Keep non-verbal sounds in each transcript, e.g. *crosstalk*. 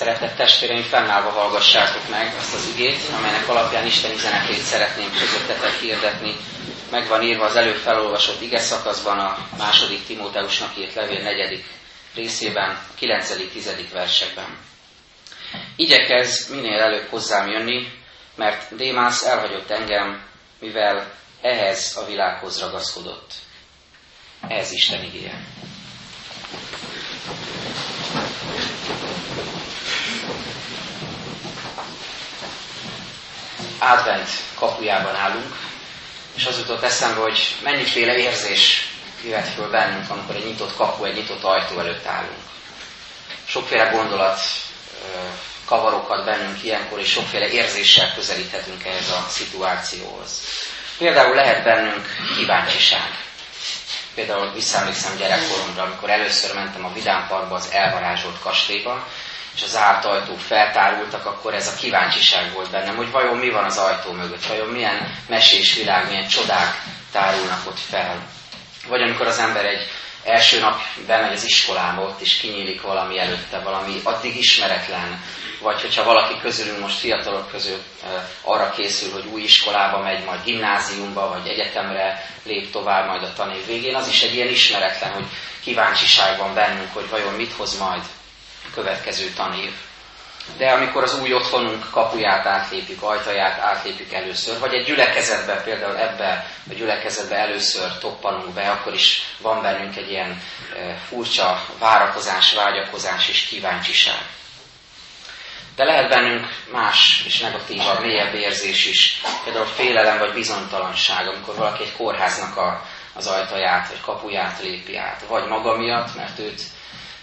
Szeretett testvéreim, fennállva hallgassátok meg azt az igét, amelynek alapján Isten üzenetét szeretném közöttetek hirdetni. Meg van írva az előbb felolvasott ige szakaszban a második Timóteusnak írt levél negyedik részében, 9.-10. versekben. Igyekez minél előbb hozzám jönni, mert Démász elhagyott engem, mivel ehhez a világhoz ragaszkodott. Ez Isten igéje. Advent kapujában állunk, és az jutott eszembe, hogy mennyiféle érzés jöhet föl bennünk, amikor egy nyitott kapu, egy nyitott ajtó előtt állunk. Sokféle gondolat kavarokat bennünk ilyenkor, és sokféle érzéssel közelíthetünk ehhez a szituációhoz. Például lehet bennünk kíváncsiság. Például visszaemlékszem gyerekkoromra, amikor először mentem a Vidám Parkba, az elvarázsolt kastélyba, és az zárt ajtók feltárultak, akkor ez a kíváncsiság volt bennem, hogy vajon mi van az ajtó mögött, vajon milyen mesés világ, milyen csodák tárulnak ott fel. Vagy amikor az ember egy első nap bemegy az iskolába, ott is kinyílik valami előtte, valami addig ismeretlen, vagy hogyha valaki közülünk most fiatalok közül arra készül, hogy új iskolába megy, majd gimnáziumba, vagy egyetemre lép tovább majd a tanév végén, az is egy ilyen ismeretlen, hogy kíváncsiság van bennünk, hogy vajon mit hoz majd következő tanév. De amikor az új otthonunk kapuját átlépjük, ajtaját átlépjük először, vagy egy gyülekezetbe, például ebbe a gyülekezetbe először toppanunk be, akkor is van bennünk egy ilyen e, furcsa várakozás, vágyakozás és kíváncsiság. De lehet bennünk más és negatívabb, mélyebb érzés is, például félelem vagy bizonytalanság, amikor valaki egy kórháznak a, az ajtaját vagy kapuját lépi át, vagy maga miatt, mert őt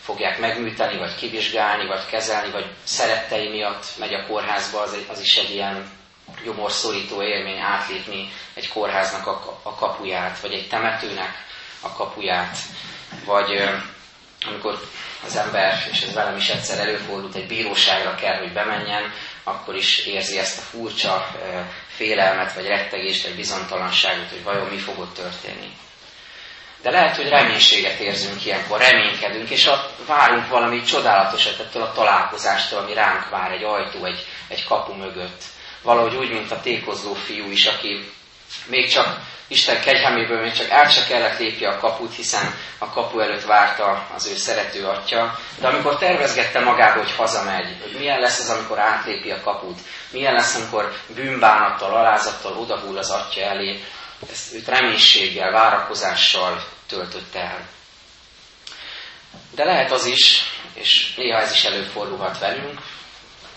fogják megműteni, vagy kivizsgálni, vagy kezelni, vagy szerettei miatt megy a kórházba, az, az is egy ilyen gyomorszorító élmény átlépni egy kórháznak a, a kapuját, vagy egy temetőnek a kapuját, vagy amikor az ember, és ez velem is egyszer előfordult, egy bíróságra kell, hogy bemenjen, akkor is érzi ezt a furcsa félelmet, vagy rettegést, vagy bizonytalanságot, hogy vajon mi fog ott történni. De lehet, hogy reménységet érzünk ilyenkor, reménykedünk, és a, várunk valami csodálatosat ettől a találkozástól, ami ránk vár egy ajtó, egy, egy kapu mögött. Valahogy úgy, mint a tékozló fiú is, aki még csak Isten kegyelméből még csak át se kellett lépje a kaput, hiszen a kapu előtt várta az ő szerető atya. De amikor tervezgette magába, hogy hazamegy, hogy milyen lesz az, amikor átlépi a kaput, milyen lesz, amikor bűnbánattal, alázattal odahull az atya elé, ezt őt reménységgel, várakozással töltötte el. De lehet az is, és néha ez is előfordulhat velünk,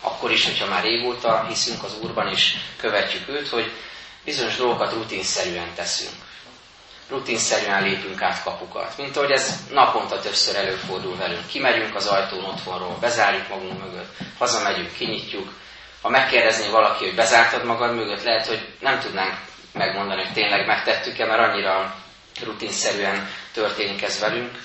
akkor is, hogyha már régóta hiszünk az Úrban és követjük őt, hogy bizonyos dolgokat rutinszerűen teszünk. Rutinszerűen lépünk át kapukat. Mint ahogy ez naponta többször előfordul velünk. Kimegyünk az ajtón otthonról, bezárjuk magunk mögött, hazamegyünk, kinyitjuk. Ha megkérdezné valaki, hogy bezártad magad mögött, lehet, hogy nem tudnánk megmondani, hogy tényleg megtettük-e, mert annyira rutinszerűen történik ez velünk,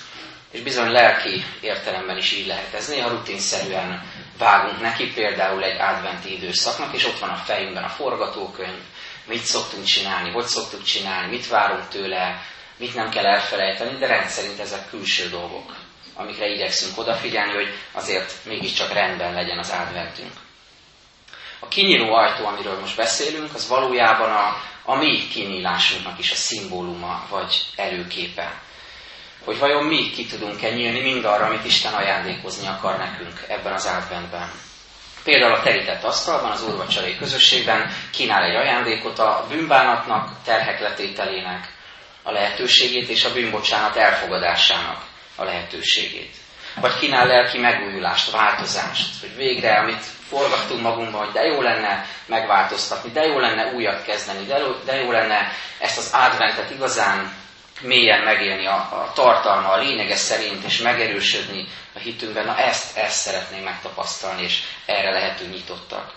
és bizony lelki értelemben is így lehet ez. Néha rutinszerűen vágunk neki, például egy adventi időszaknak, és ott van a fejünkben a forgatókönyv, mit szoktunk csinálni, hogy szoktuk csinálni, mit várunk tőle, mit nem kell elfelejteni, de rendszerint ezek külső dolgok, amikre igyekszünk odafigyelni, hogy azért mégiscsak rendben legyen az adventünk. A kinyíló ajtó, amiről most beszélünk, az valójában a, a mi kinyílásunknak is a szimbóluma vagy előképe. Hogy vajon mi ki tudunk-e nyílni mindarra, amit Isten ajándékozni akar nekünk ebben az adventben. Például a terített asztalban, az úrvacsarai közösségben kínál egy ajándékot a bűnbánatnak, terhek letételének a lehetőségét és a bűnbocsánat elfogadásának a lehetőségét. Vagy kínál lelki megújulást, változást, hogy végre, amit forgattunk magunkban, hogy de jó lenne megváltoztatni, de jó lenne újat kezdeni, de, de jó lenne ezt az adventet igazán mélyen megélni a, a tartalma, a lényege szerint, és megerősödni a hitünkben. Na ezt, ezt szeretnénk megtapasztalni, és erre lehetünk nyitottak.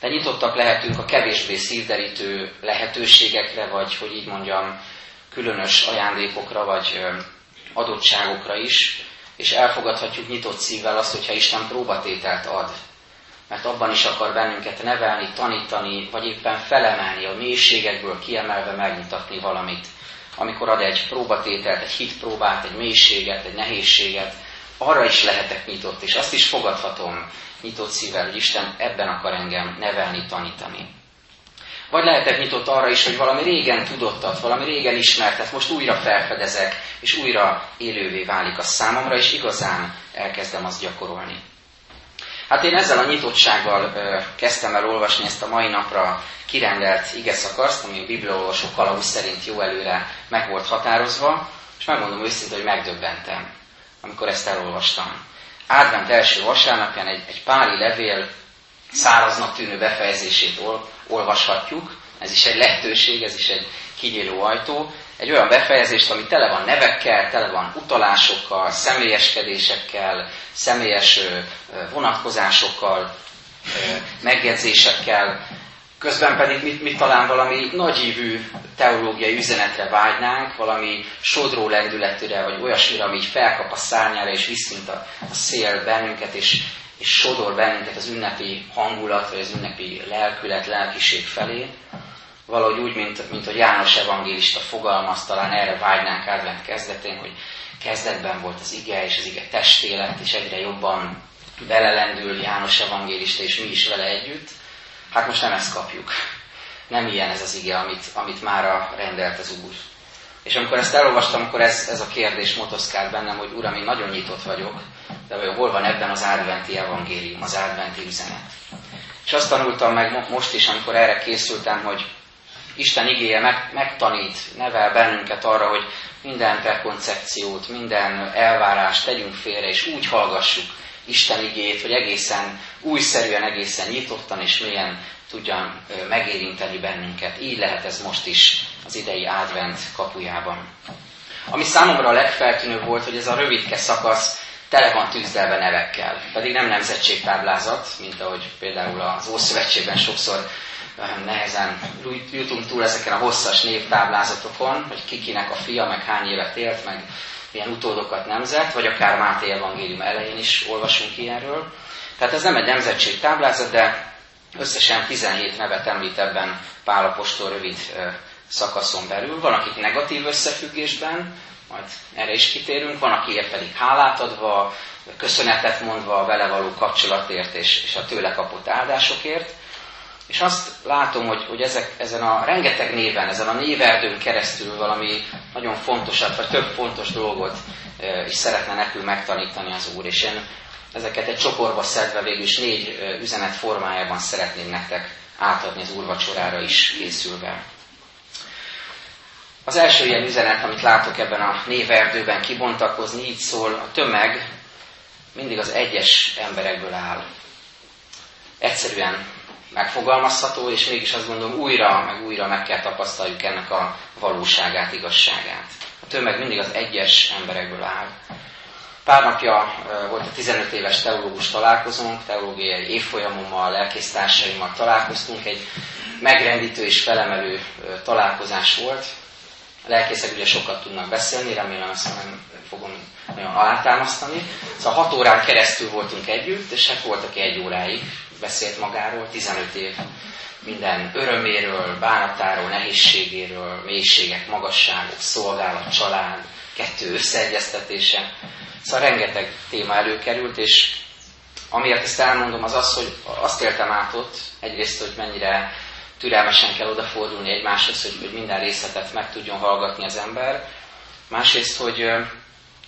De nyitottak lehetünk a kevésbé szívderítő lehetőségekre, vagy hogy így mondjam, különös ajándékokra, vagy adottságokra is, és elfogadhatjuk nyitott szívvel azt, hogyha Isten próbatételt ad mert abban is akar bennünket nevelni, tanítani, vagy éppen felemelni a mélységekből, kiemelve megmutatni valamit. Amikor ad egy próbatételt, egy hitpróbát, egy mélységet, egy nehézséget, arra is lehetek nyitott, és azt is fogadhatom nyitott szívvel, hogy Isten ebben akar engem nevelni, tanítani. Vagy lehetek nyitott arra is, hogy valami régen tudottat, valami régen ismertet, most újra felfedezek, és újra élővé válik a számomra, és igazán elkezdem azt gyakorolni. Hát én ezzel a nyitottsággal kezdtem el olvasni ezt a mai napra kirendelt ige szakaszt, ami a bibliaolvasó kalauz szerint jó előre meg volt határozva, és megmondom őszintén, hogy megdöbbentem, amikor ezt elolvastam. Advent első vasárnapján egy, egy páli levél száraznak tűnő befejezését ol, olvashatjuk, ez is egy lehetőség, ez is egy kinyíló ajtó, egy olyan befejezést, ami tele van nevekkel, tele van utalásokkal, személyeskedésekkel, személyes vonatkozásokkal, megjegyzésekkel, közben pedig mit, mit talán valami nagyívű teológiai üzenetre vágynánk, valami sodró lendületűre, vagy olyasmire, ami így felkap a szárnyára, és visz, mint a, a szél bennünket, és, és sodor bennünket az ünnepi hangulat, vagy az ünnepi lelkület, lelkiség felé valahogy úgy, mint, mint hogy János evangélista fogalmaz, talán erre vágynánk advent kezdetén, hogy kezdetben volt az ige, és az ige testélet, és egyre jobban belelendül János evangélista, és mi is vele együtt. Hát most nem ezt kapjuk. Nem ilyen ez az ige, amit, amit mára rendelt az Úr. És amikor ezt elolvastam, akkor ez, ez a kérdés motoszkált bennem, hogy Uram, én nagyon nyitott vagyok, de vajon hol van ebben az adventi evangélium, az adventi üzenet? És azt tanultam meg most is, amikor erre készültem, hogy Isten igéje meg, megtanít, nevel bennünket arra, hogy minden prekoncepciót, minden elvárást tegyünk félre, és úgy hallgassuk Isten igéjét, hogy egészen újszerűen, egészen nyitottan és mélyen tudjan megérinteni bennünket. Így lehet ez most is az idei advent kapujában. Ami számomra a legfeltűnőbb volt, hogy ez a rövidke szakasz tele van tűzdelve nevekkel. Pedig nem nemzetségtáblázat, mint ahogy például az Ószövetségben sokszor nehezen jutunk túl ezeken a hosszas névtáblázatokon, hogy kikinek a fia, meg hány évet élt, meg milyen utódokat nemzet, vagy akár Máté evangélium elején is olvasunk ilyenről. Tehát ez nem egy nemzetség táblázat, de összesen 17 nevet említ ebben Pál Apostol rövid szakaszon belül. Van, akik negatív összefüggésben, majd erre is kitérünk, van, akiért pedig hálát adva, köszönetet mondva a vele való kapcsolatért és, és a tőle kapott áldásokért. És azt látom, hogy, hogy ezek, ezen a rengeteg néven, ezen a néverdőn keresztül valami nagyon fontosat, vagy több fontos dolgot e, is szeretne nekünk megtanítani az Úr. És én ezeket egy csoportba szedve végül is négy e, üzenet formájában szeretném nektek átadni az úrvacsorára is készülve. Az első ilyen üzenet, amit látok ebben a néverdőben kibontakozni, így szól, a tömeg mindig az egyes emberekből áll. Egyszerűen megfogalmazható, és mégis azt gondolom újra, meg újra meg kell tapasztaljuk ennek a valóságát, igazságát. A tömeg mindig az egyes emberekből áll. Pár napja volt a 15 éves teológus találkozónk, teológiai évfolyamommal, lelkésztársaimmal találkoztunk, egy megrendítő és felemelő találkozás volt. A lelkészek ugye sokat tudnak beszélni, remélem ezt nem fogom nagyon alátámasztani. Szóval hat órán keresztül voltunk együtt, és hát volt, aki egy óráig beszélt magáról, 15 év minden öröméről, bánatáról, nehézségéről, mélységek, magasságok, szolgálat, család, kettő összeegyeztetése. Szóval rengeteg téma előkerült, és amiért ezt elmondom, az az, hogy azt éltem át ott, egyrészt, hogy mennyire türelmesen kell odafordulni egymáshoz, hogy, hogy minden részletet meg tudjon hallgatni az ember. Másrészt, hogy,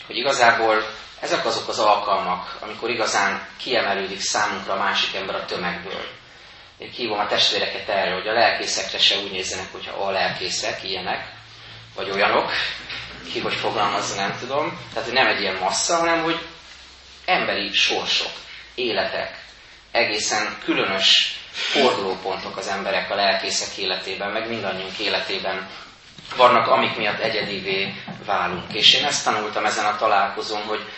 hogy igazából ezek azok az alkalmak, amikor igazán kiemelődik számunkra a másik ember a tömegből. Én hívom a testvéreket erre, hogy a lelkészekre se úgy nézzenek, hogyha a lelkészek, ilyenek, vagy olyanok, ki hogy fogalmazza, nem tudom. Tehát, hogy nem egy ilyen massza, hanem, hogy emberi sorsok, életek, egészen különös fordulópontok az emberek a lelkészek életében, meg mindannyiunk életében vannak, amik miatt egyedivé válunk. És én ezt tanultam ezen a találkozón, hogy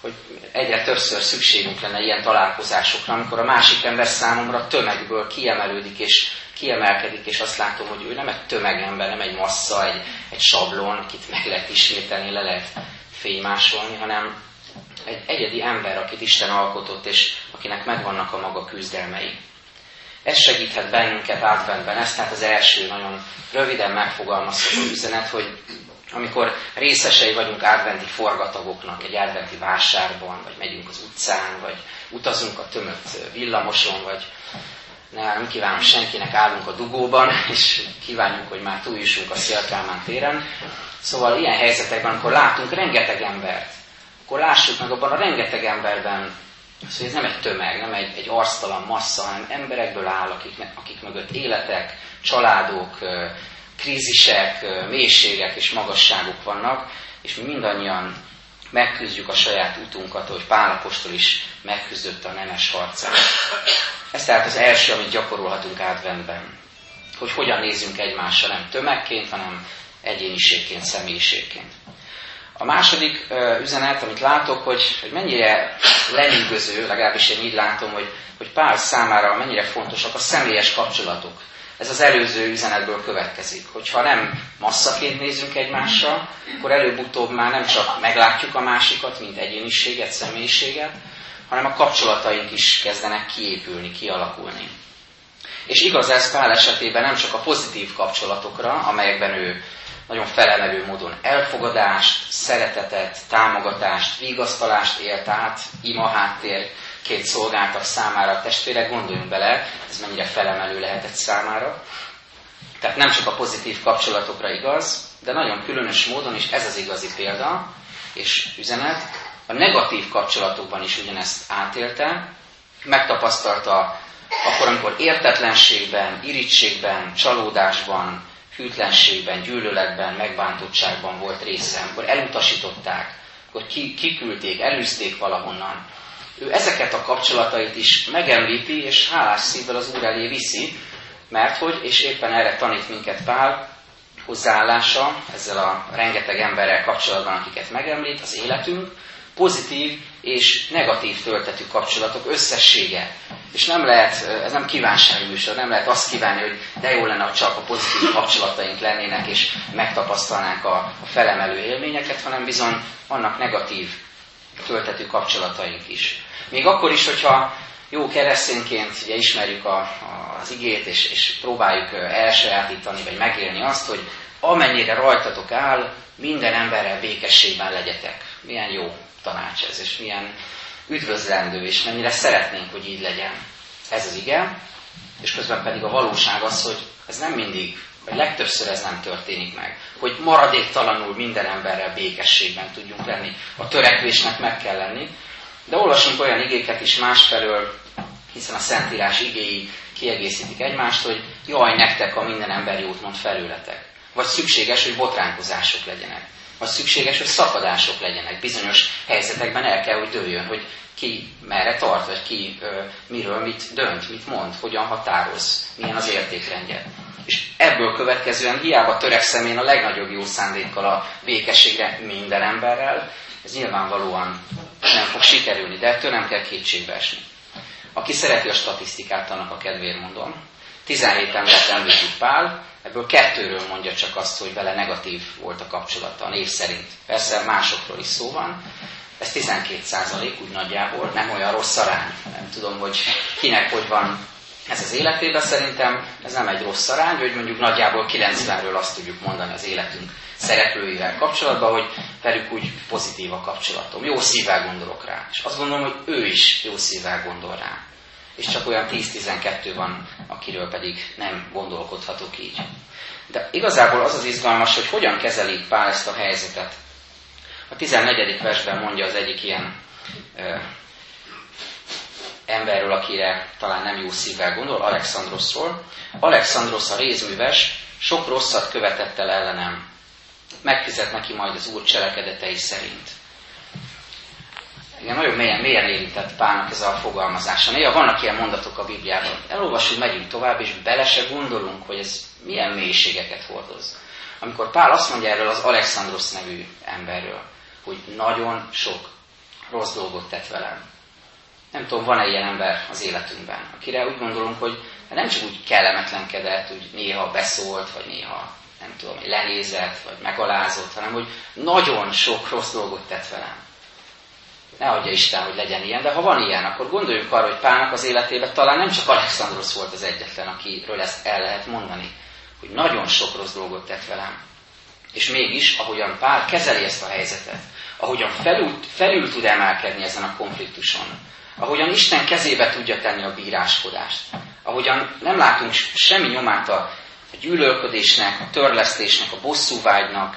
hogy egyre többször szükségünk lenne ilyen találkozásokra, amikor a másik ember számomra tömegből kiemelődik és kiemelkedik, és azt látom, hogy ő nem egy tömegember, nem egy massza, egy, egy sablon, akit meg lehet ismételni, le lehet fénymásolni, hanem egy egyedi ember, akit Isten alkotott, és akinek megvannak a maga küzdelmei. Ez segíthet bennünket átvenben, ez tehát az első nagyon röviden megfogalmazható üzenet, hogy amikor részesei vagyunk adventi forgatagoknak egy adventi vásárban, vagy megyünk az utcán, vagy utazunk a tömött villamoson, vagy nem kívánom senkinek, állunk a dugóban, és kívánjuk, hogy már túljussunk a Szélkálmán téren. Szóval ilyen helyzetekben, amikor látunk rengeteg embert, akkor lássuk meg abban a rengeteg emberben, hogy ez nem egy tömeg, nem egy, egy arctalan massza, hanem emberekből áll, akik, akik mögött életek, családok, krízisek, mélységek és magasságok vannak, és mi mindannyian megküzdjük a saját utunkat, hogy Pál Apostol is megküzdött a nemes harcát. Ez tehát az első, amit gyakorolhatunk átvenben. Hogy hogyan nézzünk egymásra, nem tömegként, hanem egyéniségként, személyiségként. A második üzenet, amit látok, hogy, hogy mennyire lenyűgöző, legalábbis én így látom, hogy, hogy Pál számára mennyire fontosak a személyes kapcsolatok. Ez az előző üzenetből következik. Hogyha nem masszaként nézünk egymásra, akkor előbb-utóbb már nem csak meglátjuk a másikat, mint egyéniséget, személyiséget, hanem a kapcsolataink is kezdenek kiépülni, kialakulni. És igaz ez Pál esetében nem csak a pozitív kapcsolatokra, amelyekben ő nagyon felemelő módon elfogadást, szeretetet, támogatást, vigasztalást élt át, ima háttér, két szolgáltak számára a testvérek, gondoljunk bele, ez mennyire felemelő lehetett számára. Tehát nem csak a pozitív kapcsolatokra igaz, de nagyon különös módon is ez az igazi példa és üzenet. A negatív kapcsolatokban is ugyanezt átélte, megtapasztalta akkor, amikor értetlenségben, irítségben, csalódásban, hűtlenségben, gyűlöletben, megbántottságban volt része, amikor elutasították, akkor kiküldték, elűzték valahonnan, ő ezeket a kapcsolatait is megemlíti, és hálás szívvel az Úr elé viszi, mert hogy, és éppen erre tanít minket Pál, hozzáállása ezzel a rengeteg emberrel kapcsolatban, akiket megemlít, az életünk, pozitív és negatív töltetű kapcsolatok összessége. És nem lehet, ez nem kívánságműsor, nem lehet azt kívánni, hogy de jó lenne, ha csak a pozitív kapcsolataink lennének, és megtapasztalnánk a, a felemelő élményeket, hanem bizony vannak negatív töltető kapcsolataink is. Még akkor is, hogyha jó keresztényként ugye ismerjük a, a, az igét, és, és próbáljuk elsajátítani, vagy megélni azt, hogy amennyire rajtatok áll, minden emberrel békességben legyetek. Milyen jó tanács ez, és milyen üdvözlendő, és mennyire szeretnénk, hogy így legyen. Ez az ige, és közben pedig a valóság az, hogy ez nem mindig, vagy legtöbbször ez nem történik meg. Hogy maradéktalanul minden emberrel békességben tudjunk lenni. A törekvésnek meg kell lenni, de olvasunk olyan igéket is másfelől, hiszen a Szentírás igéi kiegészítik egymást, hogy jaj, nektek a minden ember jót mond felőletek. Vagy szükséges, hogy botránkozások legyenek. Vagy szükséges, hogy szakadások legyenek. Bizonyos helyzetekben el kell, hogy dőljön, hogy ki merre tart, vagy ki ö, miről mit dönt, mit mond, hogyan határoz, milyen az értékrendje. És ebből következően hiába törekszem én a legnagyobb jó szándékkal a békességre minden emberrel, ez nyilvánvalóan nem fog sikerülni, de ettől nem kell kétségbe esni. Aki szereti a statisztikát, annak a kedvéért mondom. 17 embert említik Pál, ebből kettőről mondja csak azt, hogy vele negatív volt a kapcsolata a név szerint. Persze másokról is szó van, ez 12 százalék úgy nagyjából, nem olyan rossz arány. Nem tudom, hogy kinek hogy van ez az életében, szerintem ez nem egy rossz arány, hogy mondjuk nagyjából 90-ről azt tudjuk mondani az életünk szereplőivel kapcsolatban, hogy velük úgy pozitív a kapcsolatom. Jó szívvel gondolok rá. És azt gondolom, hogy ő is jó szívvel gondol rá. És csak olyan 10-12 van, akiről pedig nem gondolkodhatok így. De igazából az az izgalmas, hogy hogyan kezelik Pál ezt a helyzetet. A 14. versben mondja az egyik ilyen emberről, akire talán nem jó szívvel gondol, Alexandrosról. Alexandros a rézműves, sok rosszat követett el ellenem, megfizet neki majd az Úr cselekedetei szerint. Igen, nagyon mélyen, mélyen érintett Pálnak ez a fogalmazása. Néha vannak ilyen mondatok a Bibliában. Elolvasunk, megyünk tovább, és bele se gondolunk, hogy ez milyen mélységeket hordoz. Amikor Pál azt mondja erről az Alexandros nevű emberről, hogy nagyon sok rossz dolgot tett velem. Nem tudom, van-e ilyen ember az életünkben, akire úgy gondolunk, hogy nem csak úgy kellemetlenkedett, úgy néha beszólt, vagy néha nem tudom, lenézett, vagy megalázott, hanem hogy nagyon sok rossz dolgot tett velem. Ne adja Isten, hogy legyen ilyen, de ha van ilyen, akkor gondoljunk arra, hogy Pálnak az életében talán nem csak Alexandros volt az egyetlen, akiről ezt el lehet mondani, hogy nagyon sok rossz dolgot tett velem. És mégis, ahogyan Pál kezeli ezt a helyzetet, ahogyan felül, felül tud emelkedni ezen a konfliktuson, ahogyan Isten kezébe tudja tenni a bíráskodást, ahogyan nem látunk semmi nyomát a gyűlölködésnek, a törlesztésnek, a bosszúvágynak,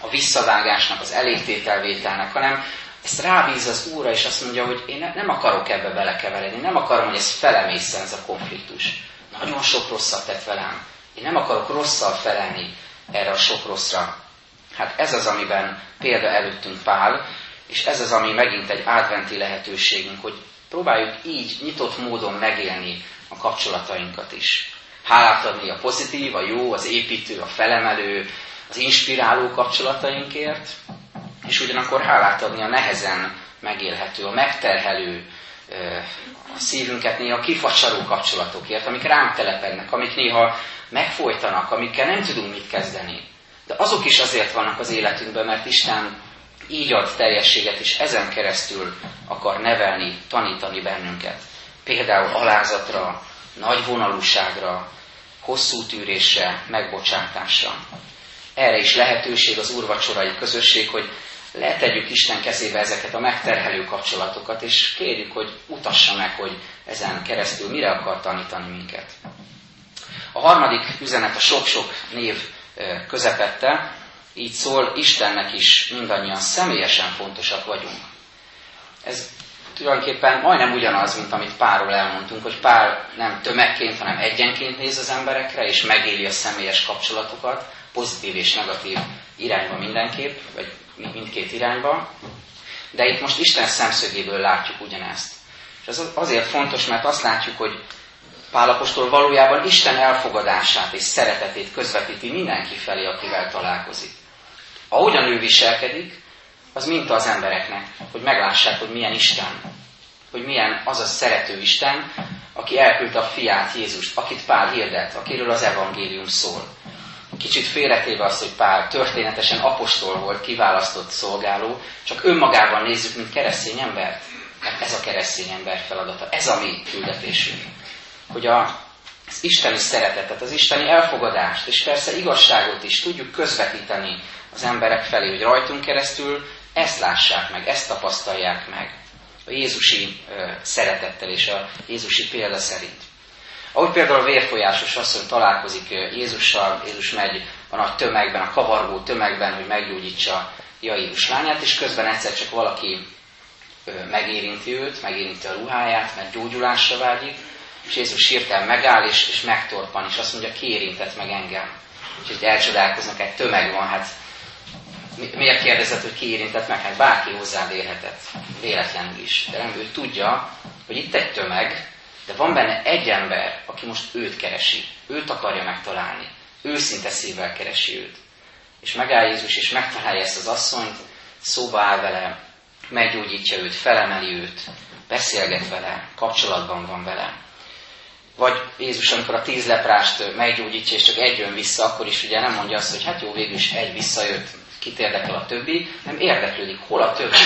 a visszavágásnak, az elégtételvételnek, hanem ezt rábíz az Úrra, és azt mondja, hogy én nem akarok ebbe belekeveredni, nem akarom, hogy ez felemészen ez a konfliktus. Nagyon sok rosszat tett velem. Én nem akarok rosszal felelni erre a sok rosszra. Hát ez az, amiben példa előttünk Pál, és ez az, ami megint egy adventi lehetőségünk, hogy próbáljuk így nyitott módon megélni a kapcsolatainkat is. Hálát adni a pozitív, a jó, az építő, a felemelő, az inspiráló kapcsolatainkért, és ugyanakkor hálát adni a nehezen megélhető, a megterhelő, a szívünket néha kifacsaró kapcsolatokért, amik ránk telepednek, amik néha megfolytanak, amikkel nem tudunk mit kezdeni. De azok is azért vannak az életünkben, mert Isten így ad teljességet, és ezen keresztül akar nevelni, tanítani bennünket. Például alázatra, nagy vonalúságra, hosszú tűrésre, megbocsátásra. Erre is lehetőség az úrvacsorai közösség, hogy letegyük Isten kezébe ezeket a megterhelő kapcsolatokat, és kérjük, hogy mutassa meg, hogy ezen keresztül mire akar tanítani minket. A harmadik üzenet a sok-sok név közepette, így szól Istennek is mindannyian személyesen fontosak vagyunk. Ez tulajdonképpen majdnem ugyanaz, mint amit Párról elmondtunk, hogy Pár nem tömegként, hanem egyenként néz az emberekre, és megéli a személyes kapcsolatokat, pozitív és negatív irányba mindenképp, vagy mindkét irányba. De itt most Isten szemszögéből látjuk ugyanezt. És ez azért fontos, mert azt látjuk, hogy Pálapostól valójában Isten elfogadását és szeretetét közvetíti mindenki felé, akivel találkozik. Ahogyan ő viselkedik, az minta az embereknek, hogy meglássák, hogy milyen Isten, hogy milyen az a szerető Isten, aki elküldte a fiát, Jézust, akit Pál hirdet, akiről az evangélium szól. Kicsit félretéve azt, hogy Pál történetesen apostol volt, kiválasztott szolgáló, csak önmagában nézzük, mint keresztény embert. Mert ez a keresztény ember feladata, ez a mi küldetésünk. Hogy a, az isteni szeretetet, az isteni elfogadást, és persze igazságot is tudjuk közvetíteni az emberek felé, hogy rajtunk keresztül ezt lássák meg, ezt tapasztalják meg a Jézusi szeretettel és a Jézusi példa szerint. Ahogy például a vérfolyásos asszony találkozik Jézussal, Jézus megy a nagy tömegben, a kavargó tömegben, hogy meggyógyítsa Jairus lányát, és közben egyszer csak valaki megérinti őt, megérinti a ruháját, mert gyógyulásra vágyik, és Jézus hirtelen megáll, és, és megtorpan, és azt mondja, ki érintett meg engem. Itt elcsodálkoznak, egy tömeg van, hát miért kérdezett, hogy ki érintett meg? Hát bárki hozzád érhetett, véletlenül is. De nem, ő tudja, hogy itt egy tömeg, de van benne egy ember, aki most őt keresi, őt akarja megtalálni, őszinte szívvel keresi őt. És megáll Jézus, és megtalálja ezt az asszonyt, szóba áll vele, meggyógyítja őt, felemeli őt, beszélget vele, kapcsolatban van vele. Vagy Jézus, amikor a tíz leprást meggyógyítja, és csak egy jön vissza, akkor is ugye nem mondja azt, hogy hát jó, végül is egy visszajött, kit érdekel a többi, nem érdeklődik, hol a többi.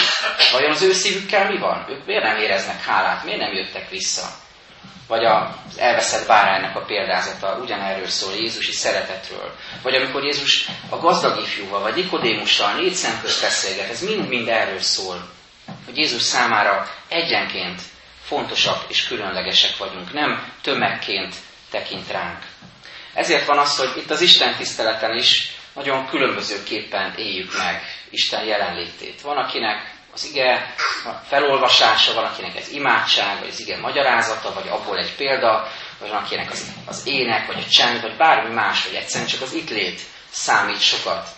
Vajon az ő szívükkel mi van? Ők miért nem éreznek hálát, miért nem jöttek vissza? Vagy az elveszett báránynak a példázata ugyanerről szól, Jézusi szeretetről. Vagy amikor Jézus a gazdag ifjúval, vagy Nikodémussal négy szemközt beszélget, ez mind-mind erről szól. Hogy Jézus számára egyenként fontosak és különlegesek vagyunk, nem tömegként tekint ránk. Ezért van az, hogy itt az Isten tiszteleten is nagyon különbözőképpen éljük meg Isten jelenlétét. Van, akinek az ige felolvasása, van, akinek ez imádság, vagy az ige magyarázata, vagy abból egy példa, vagy van, akinek az, az ének, vagy a csend, vagy bármi más, vagy egyszerűen csak az itt lét számít sokat.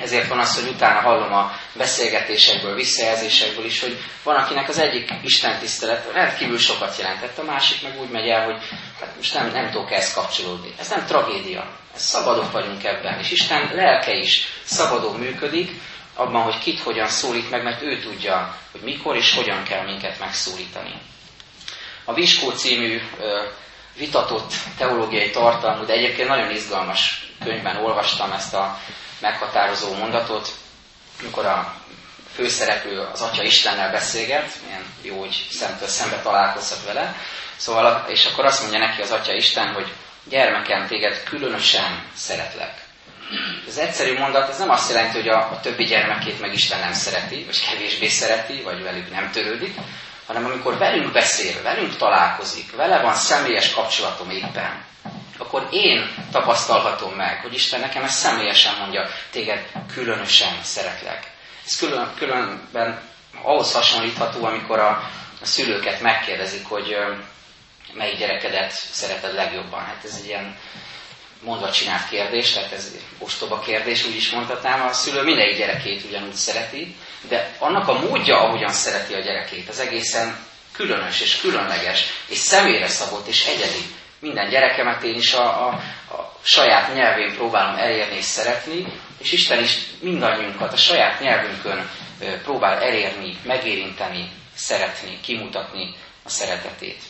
Ezért van az, hogy utána hallom a beszélgetésekből, visszajelzésekből is, hogy van, akinek az egyik Isten tisztelet rendkívül sokat jelentett, a másik meg úgy megy el, hogy hát most nem, nem tudok ezt kapcsolódni. Ez nem tragédia, ez szabadok vagyunk ebben, és Isten lelke is szabadon működik, abban, hogy kit hogyan szólít meg, mert ő tudja, hogy mikor és hogyan kell minket megszólítani. A Viskó című vitatott teológiai tartalmú, de egyébként nagyon izgalmas könyvben olvastam ezt a meghatározó mondatot, amikor a főszereplő az Atya Istennel beszélget, milyen jó, hogy szemtől szembe találkozhat vele, szóval, és akkor azt mondja neki az Atya Isten, hogy gyermekem, téged különösen szeretlek. Az egyszerű mondat ez nem azt jelenti, hogy a, a többi gyermekét meg Isten nem szereti, vagy kevésbé szereti, vagy velük nem törődik, hanem amikor velünk beszél, velünk találkozik, vele van személyes kapcsolatom éppen, akkor én tapasztalhatom meg, hogy Isten nekem ezt személyesen mondja, téged különösen szeretlek. Ez külön, különben ahhoz hasonlítható, amikor a, a szülőket megkérdezik, hogy melyik gyerekedet szereted legjobban. Hát ez egy ilyen mondva csinált kérdés, tehát ez ostoba kérdés, úgy is mondhatnám, a szülő mindegyik gyerekét ugyanúgy szereti, de annak a módja, ahogyan szereti a gyerekét, az egészen különös és különleges, és személyre szabott és egyedi. Minden gyerekemet én is a, a, a saját nyelvén próbálom elérni és szeretni, és Isten is mindannyiunkat a saját nyelvünkön próbál elérni, megérinteni, szeretni, kimutatni a szeretetét.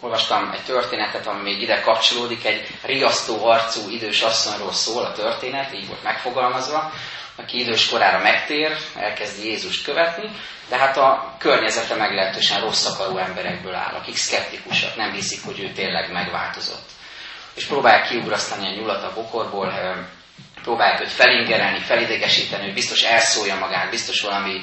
Olvastam egy történetet, ami még ide kapcsolódik, egy riasztó arcú idős asszonyról szól a történet, így volt megfogalmazva, aki idős korára megtér, elkezdi Jézust követni, de hát a környezete meglehetősen rossz akaró emberekből áll, akik szkeptikusak, nem hiszik, hogy ő tényleg megváltozott. És próbálják kiugrasztani a nyulat a bokorból, próbálják őt felingerelni, felidegesíteni, hogy biztos elszólja magát, biztos valami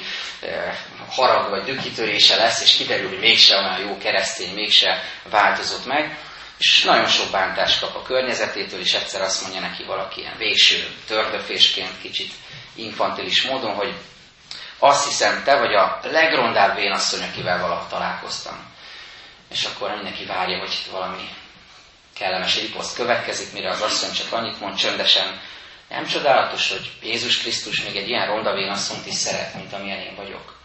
harag vagy dükitörése lesz, és kiderül, hogy mégse olyan jó keresztény, mégse változott meg. És nagyon sok bántást kap a környezetétől, és egyszer azt mondja neki valaki ilyen végső tördöfésként, kicsit infantilis módon, hogy azt hiszem, te vagy a legrondább vénasszony, akivel valaha találkoztam. És akkor mindenki várja, hogy valami kellemes riposzt következik, mire az asszony csak annyit mond csöndesen, nem csodálatos, hogy Jézus Krisztus még egy ilyen ronda vénasszont is szeret, mint amilyen én vagyok.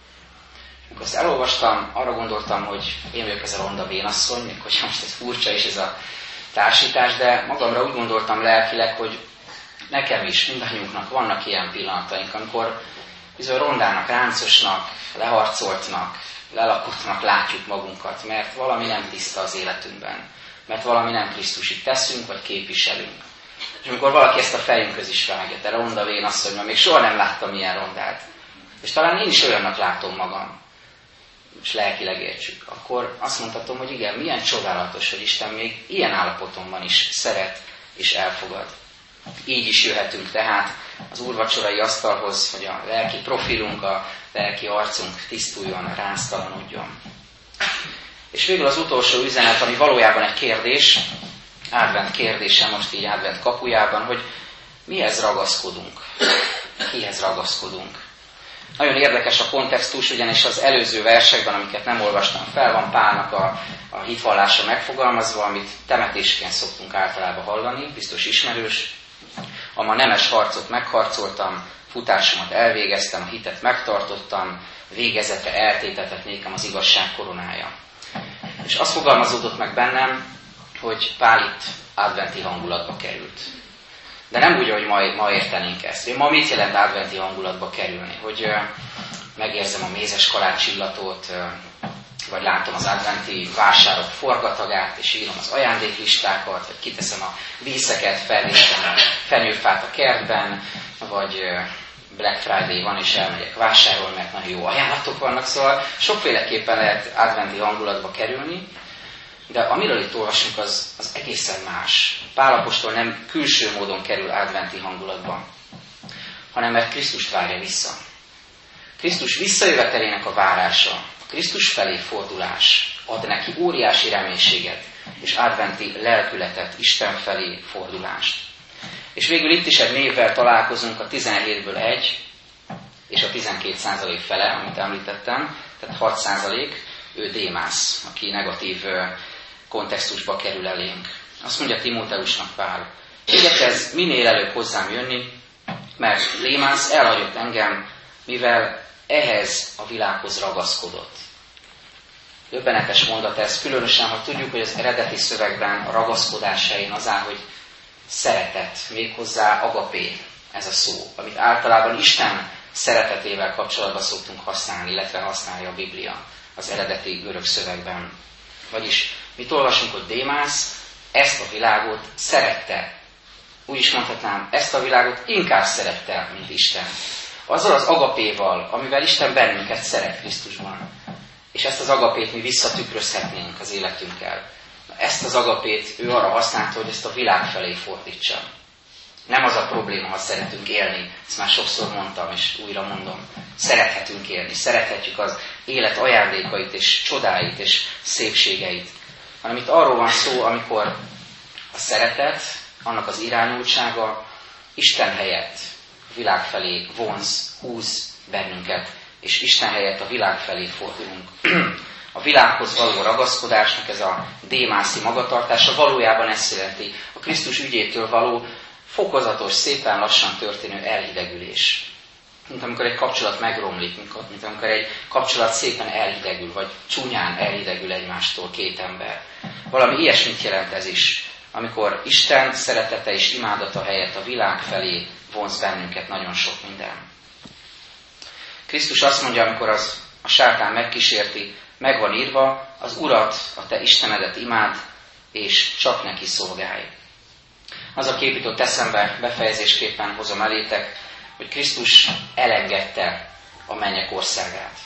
Amikor ezt elolvastam, arra gondoltam, hogy én vagyok ez a ronda vénasszony, még most ez furcsa is ez a társítás, de magamra úgy gondoltam lelkileg, hogy nekem is, mindannyiunknak vannak ilyen pillanataink, amikor bizony rondának, ráncosnak, leharcoltnak, lelakottnak látjuk magunkat, mert valami nem tiszta az életünkben, mert valami nem Krisztusig teszünk, vagy képviselünk. És amikor valaki ezt a fejünkhöz is vágja, te ronda vén hogy még soha nem láttam ilyen rondát, és talán én is olyannak látom magam, és lelkileg értsük, akkor azt mondhatom, hogy igen, milyen csodálatos, hogy Isten még ilyen állapotomban is szeret és elfogad. Így is jöhetünk tehát az úrvacsorai asztalhoz, hogy a lelki profilunk, a lelki arcunk tisztuljon, ráztalanodjon. És végül az utolsó üzenet, ami valójában egy kérdés, advent kérdése most így advent kapujában, hogy mihez ragaszkodunk, kihez ragaszkodunk. Nagyon érdekes a kontextus, ugyanis az előző versekben, amiket nem olvastam fel, van Pálnak a, a hitvallása megfogalmazva, amit temetésként szoktunk általában hallani, biztos ismerős. A ma nemes harcot megharcoltam, futásomat elvégeztem, a hitet megtartottam, végezete eltétetett nékem az igazság koronája. És azt fogalmazódott meg bennem, hogy Pál itt adventi hangulatba került. De nem úgy, hogy ma, ma értenénk ezt. Én ma mit jelent adventi hangulatba kerülni? Hogy megérzem a mézes kalács illatot, vagy látom az adventi vásárok forgatagát, és írom az ajándéklistákat, vagy kiteszem a vízeket, felvétem a fenyőfát a kertben, vagy Black Friday van, és elmegyek vásárolni, mert nagyon jó ajánlatok vannak, szóval sokféleképpen lehet adventi hangulatba kerülni, de amiről itt olvasunk, az, az egészen más. Pálapostól nem külső módon kerül adventi hangulatban, hanem mert Krisztus várja vissza. Krisztus visszajövetelének a várása, Krisztus felé fordulás ad neki óriási reménységet és adventi lelkületet, Isten felé fordulást. És végül itt is egy névvel találkozunk, a 17-ből egy, és a 12 százalék fele, amit említettem, tehát 6 százalék, ő Démász, aki negatív kontextusba kerül elénk. Azt mondja Timóteusnak Pál, igyekezz minél előbb hozzám jönni, mert Lémász elhagyott engem, mivel ehhez a világhoz ragaszkodott. Döbbenetes mondat ez, különösen, ha tudjuk, hogy az eredeti szövegben a ragaszkodás helyén az áll, hogy szeretet, méghozzá agapé ez a szó, amit általában Isten szeretetével kapcsolatban szoktunk használni, illetve használja a Biblia az eredeti görög szövegben. Vagyis Mit olvasunk, hogy Démász ezt a világot szerette. Úgy is mondhatnám, ezt a világot inkább szerette, mint Isten. Azzal az agapéval, amivel Isten bennünket szeret Krisztusban. És ezt az agapét mi visszatükrözhetnénk az életünkkel. Ezt az agapét ő arra használta, hogy ezt a világ felé fordítsa. Nem az a probléma, ha szeretünk élni, ezt már sokszor mondtam, és újra mondom. Szerethetünk élni, szerethetjük az élet ajándékait, és csodáit, és szépségeit. Hanem itt arról van szó, amikor a szeretet, annak az irányultsága Isten helyett világ felé vonz, húz bennünket, és Isten helyett a világ felé fordulunk. *clears throat* A világhoz való ragaszkodásnak ez a démászi magatartása valójában ezt jelenti. A Krisztus ügyétől való fokozatos, szépen lassan történő elhidegülés. Mint amikor egy kapcsolat megromlik, mint amikor egy kapcsolat szépen elhidegül, vagy csúnyán elhidegül egymástól két ember. Valami ilyesmit jelent ez is, amikor Isten szeretete és imádata helyett a világ felé vonz bennünket nagyon sok minden. Krisztus azt mondja, amikor az, a sátán megkísérti, meg van írva, az Urat, a te Istenedet imád, és csak neki szolgálj. Az a kép jutott eszembe, befejezésképpen hozom elétek, hogy Krisztus elengedte a mennyek országát.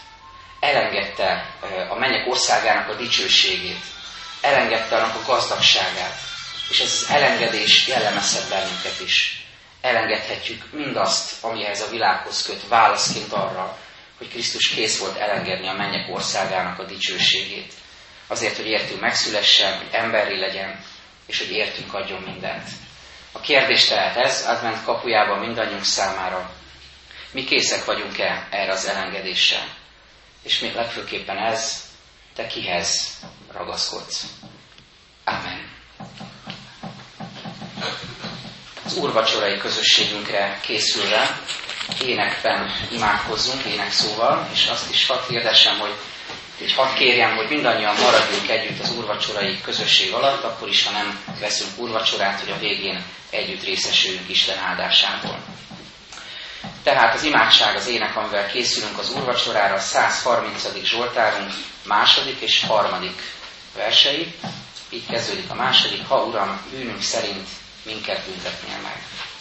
Elengedte a mennyek országának a dicsőségét. Elengedte annak a gazdagságát. És ez az elengedés jellemezhet bennünket is. Elengedhetjük mindazt, amihez a világhoz köt, válaszként arra, hogy Krisztus kész volt elengedni a mennyek országának a dicsőségét. Azért, hogy értünk megszülessen, hogy emberi legyen, és hogy értünk adjon mindent. A kérdés tehát ez, advent kapujában mindannyiunk számára, mi készek vagyunk-e erre az elengedéssel? És még legfőképpen ez, te kihez ragaszkodsz? Az úrvacsorai közösségünkre készülve énekben imádkozzunk, énekszóval, és azt is hadd hirdessem, hogy hogy hadd kérjem, hogy mindannyian maradjunk együtt az úrvacsorai közösség alatt, akkor is, ha nem veszünk úrvacsorát, hogy a végén együtt részesüljünk Isten áldásából. Tehát az imádság az ének, amivel készülünk az úrvacsorára, a 130. Zsoltárunk második és harmadik versei. Így kezdődik a második, ha Uram, bűnünk szerint minket büntetnél meg.